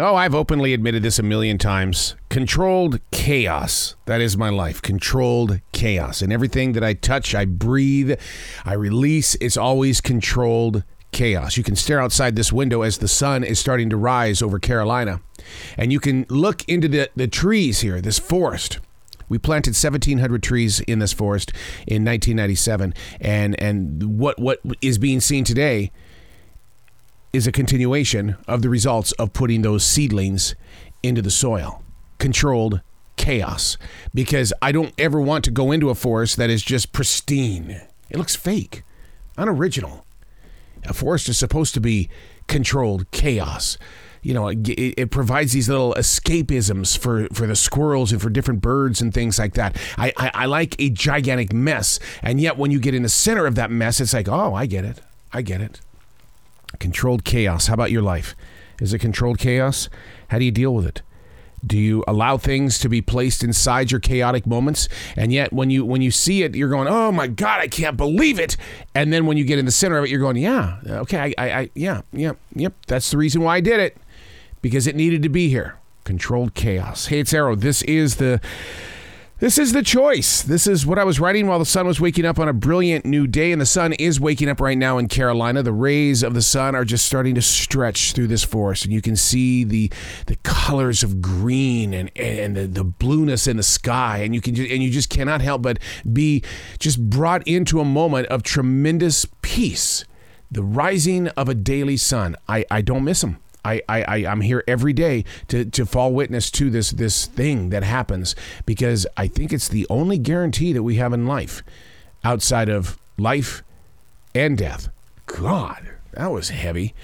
Oh, I've openly admitted this a million times. Controlled chaos. That is my life. Controlled chaos. And everything that I touch, I breathe, I release, it's always controlled chaos. You can stare outside this window as the sun is starting to rise over Carolina. And you can look into the, the trees here, this forest. We planted 1,700 trees in this forest in 1997. And, and what, what is being seen today is a continuation of the results of putting those seedlings into the soil. Controlled chaos. Because I don't ever want to go into a forest that is just pristine. It looks fake, unoriginal. A forest is supposed to be controlled chaos. You know, it, it, provides these little escapisms for, for the squirrels and for different birds and things like that. I, I, I like a gigantic mess. And yet, when you get in the center of that mess, it's like, oh, I get it. I get it. Controlled chaos. How about your life? Is it controlled chaos? How do you deal with it? Do you allow things to be placed inside your chaotic moments? And yet when you when you see it, you're going, "Oh my god, I can't believe it." And then when you get in the center of it, you're going, "Yeah, okay, I, I, I yeah, yeah, yep. That's the reason why I did it because it needed to be here." Controlled chaos. Hey, it's Arroe. This is the this is the choice. This is what I was writing while the sun was waking up on a brilliant new day, and the sun is waking up right now in Carolina. The rays of the sun are just starting to stretch through this forest, and you can see the the colors of green and and the, the blueness in the sky, and you can and you just cannot help but be just brought into a moment of tremendous peace. The rising of a daily sun. I, I don't miss them. I, I, I'm here every day to, to fall witness to this this thing that happens because I think it's the only guarantee that we have in life outside of life and death. God, that was heavy.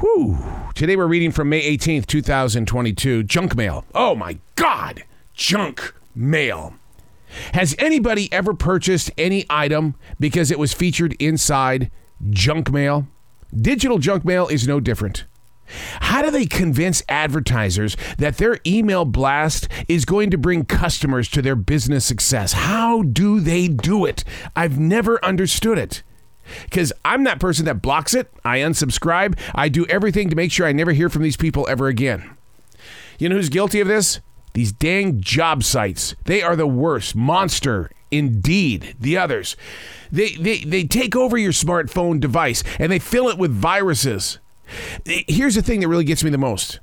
Whew. Today we're reading from May 18th, 2022. Junk mail. Oh my God. Junk mail. Has anybody ever purchased any item because it was featured inside junk mail? Digital junk mail is no different. How do they convince advertisers that their email blast is going to bring customers to their business success? How do they do it? I've never understood it. Because I'm that person that blocks it, I unsubscribe, I do everything to make sure I never hear from these people ever again. You know who's guilty of this? These dang job sites. They are the worst. Monster, Indeed. The others. They, they, they take over your smartphone device and they fill it with viruses. Here's the thing that really gets me the most.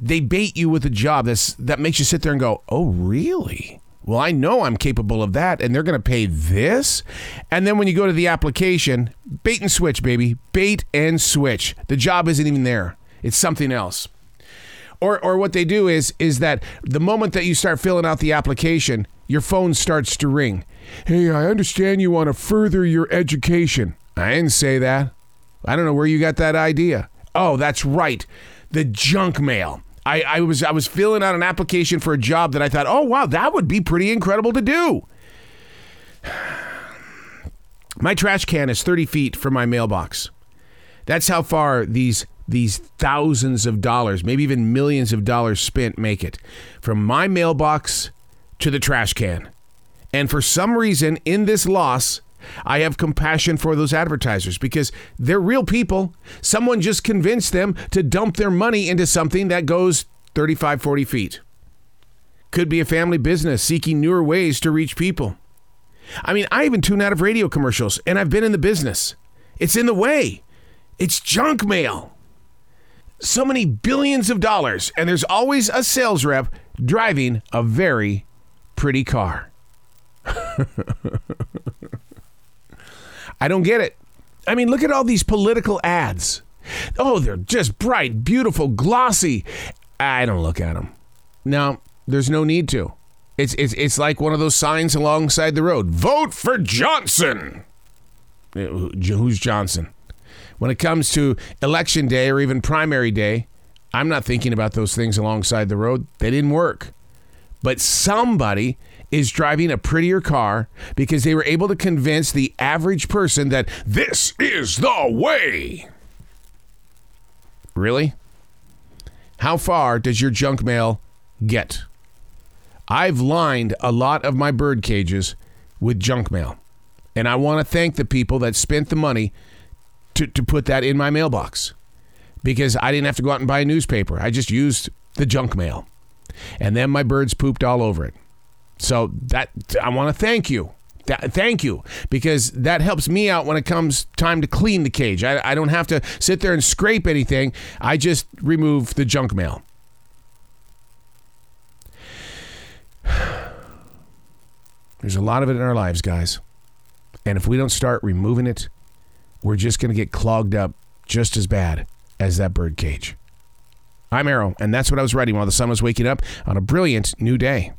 They bait you with a job that's that makes you sit there and go, "Oh, really?" Well, I know I'm capable of that, and they're going to pay this. And then when you go to the application, bait and switch, baby. Bait and switch. The job isn't even there, it's something else. Or, or what they do is is that the moment that you start filling out the application, your phone starts to ring. Hey, I understand you want to further your education. I didn't say that. I don't know where you got that idea. Oh, that's right. The junk mail. I, I was I was filling out an application for a job that I thought, oh wow, that would be pretty incredible to do. My trash can is 30 feet from my mailbox. That's how far these these thousands of dollars, maybe even millions of dollars spent make it from my mailbox to the trash can. And for some reason in this loss, I have compassion for those advertisers because they're real people. Someone just convinced them to dump their money into something that goes 35, 40 feet. Could be a family business seeking newer ways to reach people. I mean, I even tune out of radio commercials and I've been in the business. It's in the way. It's junk mail. So many billions of dollars, and there's always a sales rep driving a very pretty car. I don't get it. I mean, look at all these political ads. Oh, they're just bright, beautiful, glossy. I don't look at them. No, there's no need to. It's, it's, it's like one of those signs alongside the road vote for Johnson. Uh, who's Johnson? When it comes to election day or even primary day, I'm not thinking about those things alongside the road. They didn't work. But somebody is driving a prettier car because they were able to convince the average person that this is the way. Really? How far does your junk mail get? I've lined a lot of my bird cages with junk mail. And I want to thank the people that spent the money to, to put that in my mailbox because I didn't have to go out and buy a newspaper. I just used the junk mail. And then my birds pooped all over it. So that I want to thank you. That, thank you because that helps me out when it comes time to clean the cage. I, I don't have to sit there and scrape anything. I just remove the junk mail. There's a lot of it in our lives, guys. And if we don't start removing it, we're just going to get clogged up just as bad as that bird cage. I'm Arroe, and that's what I was writing while the sun was waking up on a brilliant new day.